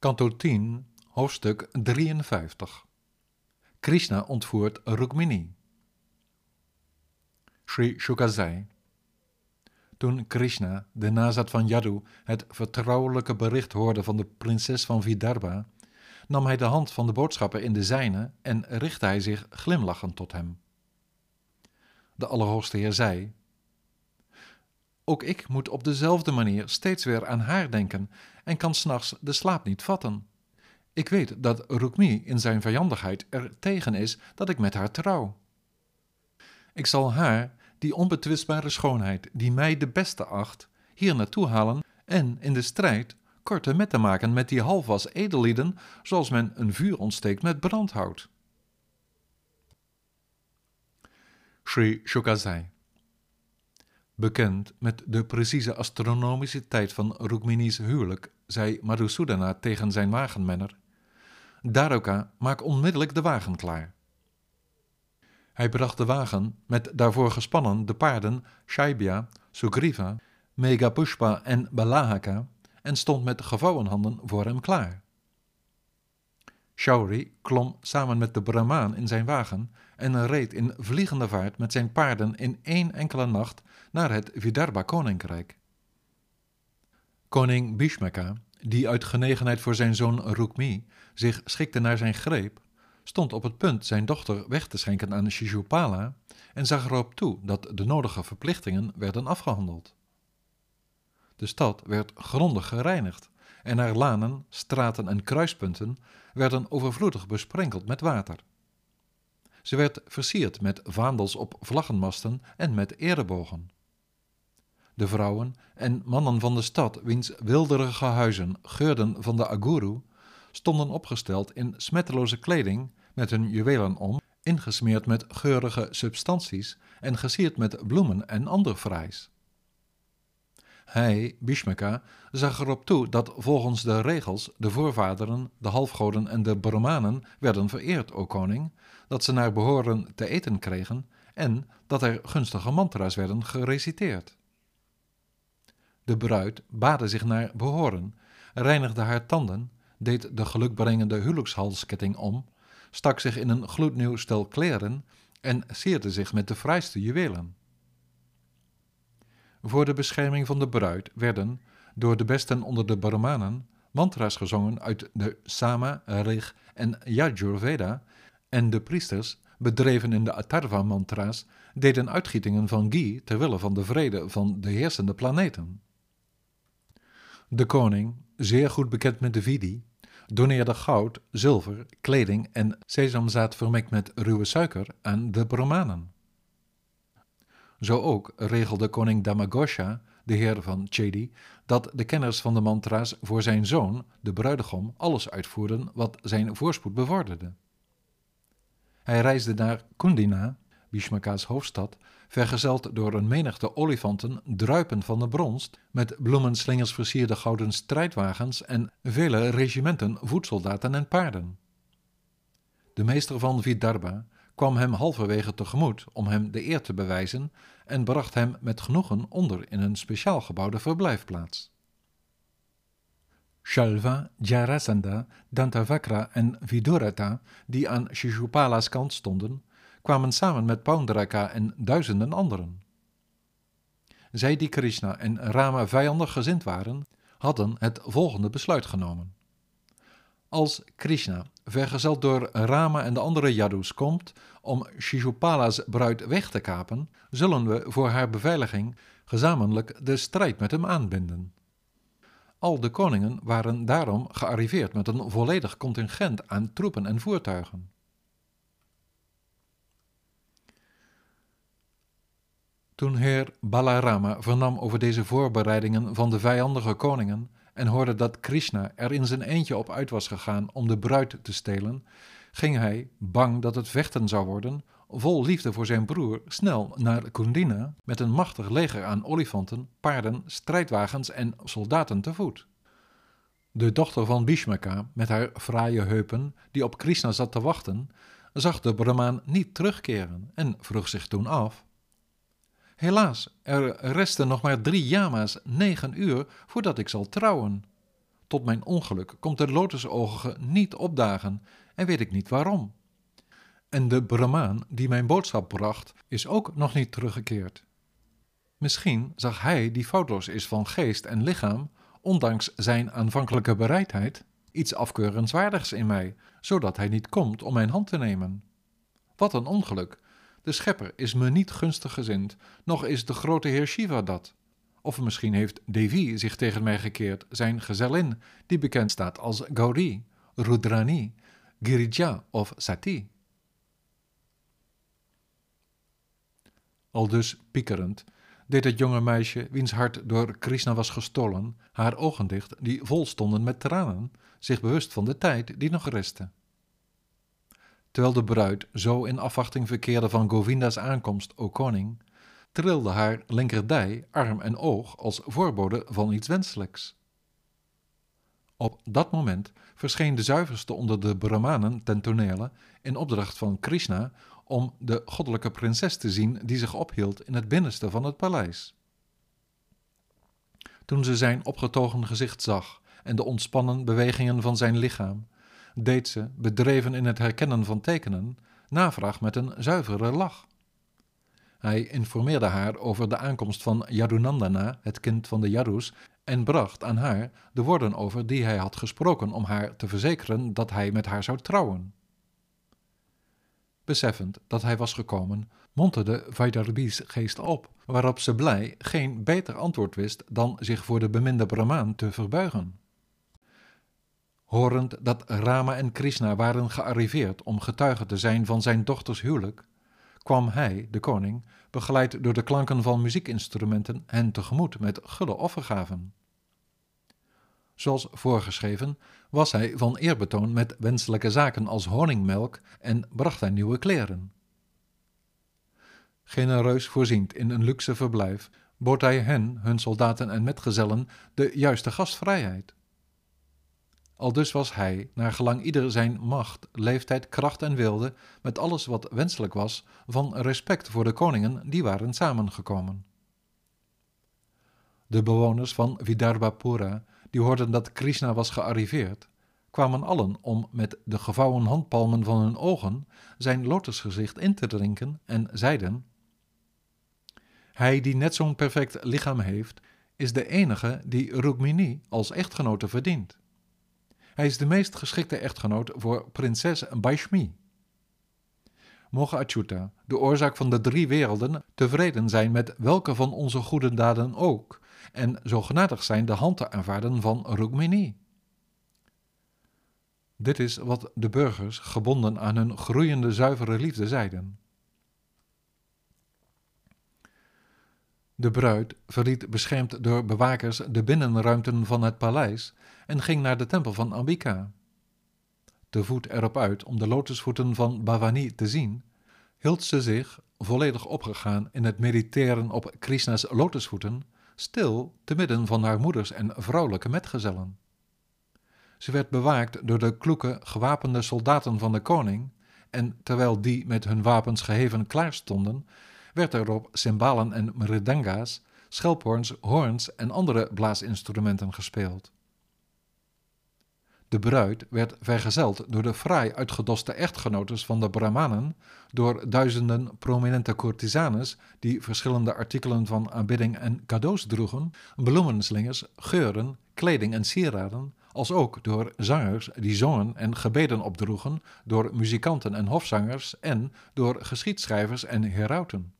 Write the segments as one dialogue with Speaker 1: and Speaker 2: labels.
Speaker 1: Kanto 10, hoofdstuk 53. Krishna ontvoert Rukmini. Sri Shukazai. Toen Krishna, de nazat van Yadu, het vertrouwelijke bericht hoorde van de prinses van Vidarbha, nam hij de hand van de boodschapper in de zijne en richtte hij zich glimlachend tot hem. De Allerhoogste Heer zei: Ook ik moet op dezelfde manier steeds weer aan haar denken en kan s'nachts de slaap niet vatten. Ik weet dat Rukmi in zijn vijandigheid er tegen is dat ik met haar trouw. Ik zal haar, die onbetwistbare schoonheid, die mij de beste acht, hier naartoe halen en in de strijd korte metten maken met die halfwas edellieden, zoals men een vuur ontsteekt met brandhout. Sri Shukazai Bekend met de precieze astronomische tijd van Rukmini's huwelijk, zei Madhusudana tegen zijn wagenmenner: Daruka, maak onmiddellijk de wagen klaar. Hij bracht de wagen met daarvoor gespannen de paarden Shaibya, Sugriva, Megapushpa en Balahaka en stond met gevouwen handen voor hem klaar. Shauri klom samen met de Brahmaan in zijn wagen en reed in vliegende vaart met zijn paarden in één enkele nacht naar het Vidarbha-koninkrijk. Koning Bhishmaka, die uit genegenheid voor zijn zoon Rukmi zich schikte naar zijn greep, stond op het punt zijn dochter weg te schenken aan Shishupala en zag erop toe dat de nodige verplichtingen werden afgehandeld. De stad werd grondig gereinigd en haar lanen, straten en kruispunten werden overvloedig besprenkeld met water. Ze werd versierd met vaandels op vlaggenmasten en met erebogen. De vrouwen en mannen van de stad, wiens wilderige huizen geurden van de aguru, stonden opgesteld in smetteloze kleding met hun juwelen om, ingesmeerd met geurige substanties en gesierd met bloemen en ander fraais. Hij, Bhishmaka, zag erop toe dat volgens de regels de voorvaderen, de halfgoden en de Brahmanen werden vereerd, o koning, dat ze naar behoren te eten kregen en dat er gunstige mantra's werden gereciteerd. De bruid baadde zich naar behoren, reinigde haar tanden, deed de gelukbrengende huwelijkshalsketting om, stak zich in een gloednieuw stel kleren en sierde zich met de fraaiste juwelen. Voor de bescherming van de bruid werden, door de besten onder de Brahmanen, mantra's gezongen uit de Sama, Rig en Yajurveda en de priesters, bedreven in de Atharva-mantra's, deden uitgietingen van ghee ter wille van de vrede van de heersende planeten. De koning, zeer goed bekend met de Vidi, doneerde goud, zilver, kleding en sesamzaad vermengd met ruwe suiker aan de Brahmanen. Zo ook regelde koning Damagosha, de heer van Chedi, dat de kenners van de mantra's voor zijn zoon, de bruidegom, alles uitvoerden wat zijn voorspoed bevorderde. Hij reisde naar Kundina, Bhishmaka's hoofdstad, vergezeld door een menigte olifanten druipen van de bronst, met bloemenslingers versierde gouden strijdwagens en vele regimenten voedsoldaten en paarden. De meester van Vidarbha kwam hem halverwege tegemoet om hem de eer te bewijzen en bracht hem met genoegen onder in een speciaal gebouwde verblijfplaats. Shalva, Jarasandha, Dantavakra en Vidurata, die aan Shishupala's kant stonden, kwamen samen met Paundraka en duizenden anderen. Zij die Krishna en Rama vijandig gezind waren, hadden het volgende besluit genomen. Als Krishna, vergezeld door Rama en de andere Yadus, komt om Shishupala's bruid weg te kapen, zullen we voor haar beveiliging gezamenlijk de strijd met hem aanbinden. Al de koningen waren daarom gearriveerd met een volledig contingent aan troepen en voertuigen. Toen heer Balarama vernam over deze voorbereidingen van de vijandige koningen en hoorde dat Krishna er in zijn eentje op uit was gegaan om de bruid te stelen, ging hij, bang dat het vechten zou worden, vol liefde voor zijn broer, snel naar Kundina met een machtig leger aan olifanten, paarden, strijdwagens en soldaten te voet. De dochter van Bhishmaka, met haar fraaie heupen, die op Krishna zat te wachten, zag de Brahmaan niet terugkeren en vroeg zich toen af Helaas, er resten nog maar drie jama's, negen uur, voordat ik zal trouwen. tot mijn ongeluk komt de lotusogige niet opdagen en weet ik niet waarom. En de Brahmaan die mijn boodschap bracht, is ook nog niet teruggekeerd. Misschien zag hij, die foutloos is van geest en lichaam, ondanks zijn aanvankelijke bereidheid, iets afkeurenswaardigs in mij, zodat hij niet komt om mijn hand te nemen. Wat een ongeluk! De schepper is me niet gunstig gezind, nog is de grote heer Shiva dat. Of misschien heeft Devi zich tegen mij gekeerd, zijn gezellin, die bekend staat als Gauri, Rudrani, Girija of Sati. Al dus piekerend deed het jonge meisje, wiens hart door Krishna was gestolen, haar ogen dicht, die vol stonden met tranen, zich bewust van de tijd die nog restte. Terwijl de bruid zo in afwachting verkeerde van Govinda's aankomst, o koning, trilde haar linkerdij, arm en oog als voorbode van iets wenselijks. Op dat moment verscheen de zuiverste onder de Brahmanen ten tonele in opdracht van Krishna om de goddelijke prinses te zien die zich ophield in het binnenste van het paleis. Toen ze zijn opgetogen gezicht zag en de ontspannen bewegingen van zijn lichaam, deed ze, bedreven in het herkennen van tekenen, navraag met een zuivere lach. Hij informeerde haar over de aankomst van Yadunandana, het kind van de Yadus, en bracht aan haar de woorden over die hij had gesproken om haar te verzekeren dat hij met haar zou trouwen. Beseffend dat hij was gekomen, monterde Vaidarbis geest op, waarop ze blij geen beter antwoord wist dan zich voor de beminde Brahmaan te verbuigen. Horend dat Rama en Krishna waren gearriveerd om getuige te zijn van zijn dochters huwelijk, kwam hij, de koning, begeleid door de klanken van muziekinstrumenten, hen tegemoet met gulle offergaven. Zoals voorgeschreven was hij van eerbetoon met wenselijke zaken als honingmelk en bracht hij nieuwe kleren. Genereus voorziend in een luxe verblijf, bood hij hen, hun soldaten en metgezellen, de juiste gastvrijheid. Aldus was hij, naar gelang ieder zijn macht, leeftijd, kracht en wilde, met alles wat wenselijk was, van respect voor de koningen die waren samengekomen. De bewoners van Vidarbhapura, die hoorden dat Krishna was gearriveerd, kwamen allen om met de gevouwen handpalmen van hun ogen zijn lotusgezicht in te drinken en zeiden: Hij die net zo'n perfect lichaam heeft, is de enige die Rukmini als echtgenote verdient. Hij is de meest geschikte echtgenoot voor prinses Baishmi. Mogen Achyuta, de oorzaak van de drie werelden, tevreden zijn met welke van onze goede daden ook, en zo genadig zijn de hand te aanvaarden van Rukmini. Dit is wat de burgers, gebonden aan hun groeiende zuivere liefde, zeiden. De bruid verliet beschermd door bewakers de binnenruimten van het paleis en ging naar de tempel van Ambika. Te voet erop uit om de lotusvoeten van Bhavani te zien, hield ze zich, volledig opgegaan in het mediteren op Krishna's lotusvoeten, stil te midden van haar moeders en vrouwelijke metgezellen. Ze werd bewaakt door de kloeke, gewapende soldaten van de koning, en terwijl die met hun wapens geheven klaar stonden, werd er op cymbalen en mridanga's, schelphoorns, hoorns en andere blaasinstrumenten gespeeld. De bruid werd vergezeld door de fraai uitgedoste echtgenotes van de Brahmanen, door duizenden prominente courtisanes die verschillende artikelen van aanbidding en cadeaus droegen, bloemenslingers, geuren, kleding en sieraden, als ook door zangers die zongen en gebeden opdroegen, door muzikanten en hofzangers en door geschiedschrijvers en herauten.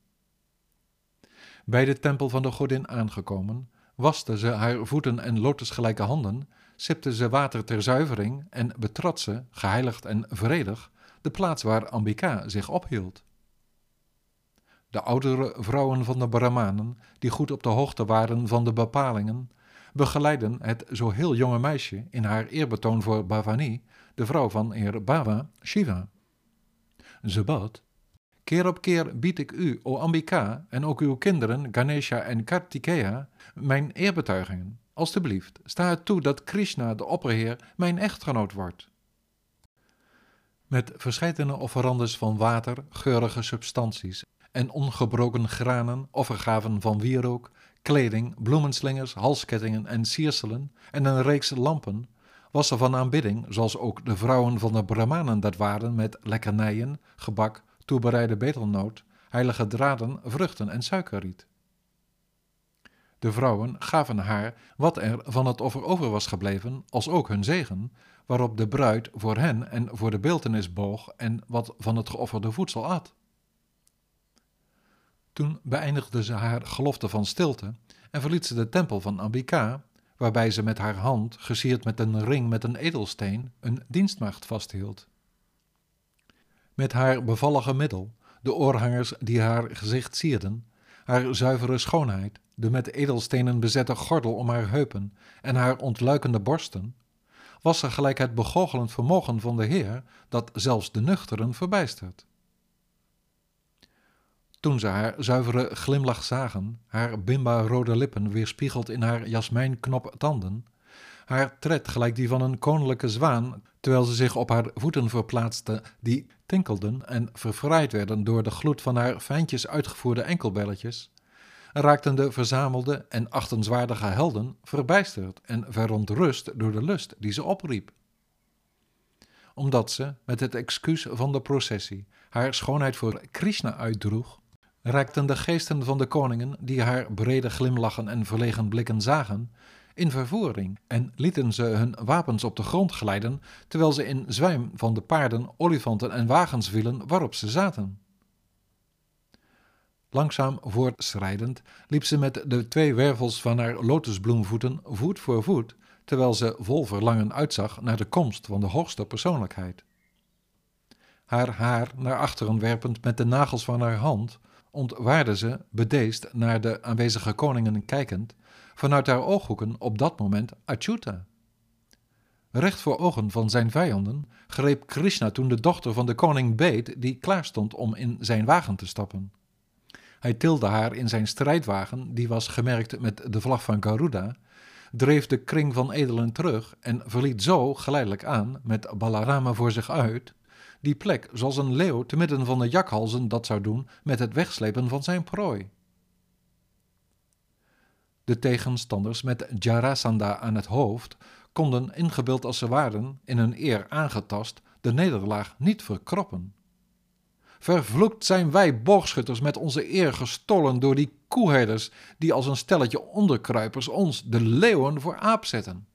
Speaker 1: Bij de tempel van de godin aangekomen, waste ze haar voeten en lotusgelijke handen, sipte ze water ter zuivering en betrad ze, geheiligd en vredig, de plaats waar Ambika zich ophield. De oudere vrouwen van de Brahmanen, die goed op de hoogte waren van de bepalingen, begeleiden het zo heel jonge meisje in haar eerbetoon voor Bhavani, de vrouw van Heer Bhava, Shiva. Ze bad, Keer op keer bied ik u, o Ambika, en ook uw kinderen, Ganesha en Kartikeya, mijn eerbetuigingen. Alsjeblieft, sta het toe dat Krishna, de opperheer, mijn echtgenoot wordt. Met verscheidene offerandes van water, geurige substanties en ongebroken granen, offergaven van wierook, kleding, bloemenslingers, halskettingen en sierselen en een reeks lampen was er van aanbidding, zoals ook de vrouwen van de Brahmanen dat waren, met lekkernijen, gebak, toebereide betelnoot, heilige draden, vruchten en suikerriet. De vrouwen gaven haar wat er van het offer over was gebleven, als ook hun zegen, waarop de bruid voor hen en voor de beeltenis boog en wat van het geofferde voedsel at. Toen beëindigde ze haar gelofte van stilte en verliet ze de tempel van Ambika, waarbij ze met haar hand, gesierd met een ring met een edelsteen, een dienstmaagd vasthield. Met haar bevallige middel, de oorhangers die haar gezicht sierden, haar zuivere schoonheid, de met edelstenen bezette gordel om haar heupen en haar ontluikende borsten, was ze gelijk het begoochelend vermogen van de Heer dat zelfs de nuchteren verbijstert. Toen ze haar zuivere glimlach zagen, haar bimba-rode lippen weerspiegeld in haar jasmijnknop tanden, haar tred gelijk die van een koninklijke zwaan, terwijl ze zich op haar voeten verplaatste, die tinkelden en verfraaid werden door de gloed van haar fijntjes uitgevoerde enkelbelletjes, raakten de verzamelde en achtenswaardige helden verbijsterd en verontrust door de lust die ze opriep. Omdat ze, met het excuus van de processie, haar schoonheid voor Krishna uitdroeg, raakten de geesten van de koningen, die haar brede glimlachen en verlegen blikken zagen, in vervoering en lieten ze hun wapens op de grond glijden, terwijl ze in zwijm van de paarden, olifanten en wagens vielen waarop ze zaten. Langzaam voortschrijdend liep ze met de twee wervels van haar lotusbloemvoeten voet voor voet, terwijl ze vol verlangen uitzag naar de komst van de hoogste persoonlijkheid. Haar haar naar achteren werpend met de nagels van haar hand, ontwaarde ze, bedeesd naar de aanwezige koningen kijkend, vanuit haar ooghoeken op dat moment Achyuta. Recht voor ogen van zijn vijanden greep Krishna toen de dochter van de koning beet, die klaar stond om in zijn wagen te stappen. Hij tilde haar in zijn strijdwagen, die was gemerkt met de vlag van Garuda, dreef de kring van edelen terug en verliet zo geleidelijk aan, met Balarama voor zich uit, die plek zoals een leeuw te midden van de jakhalzen dat zou doen met het wegslepen van zijn prooi. De tegenstanders met Jarasandha aan het hoofd konden, ingebeeld als ze waren, in hun eer aangetast, de nederlaag niet verkroppen. Vervloekt zijn wij boogschutters met onze eer gestolen door die koeherders die als een stelletje onderkruipers ons, de leeuwen, voor aap zetten.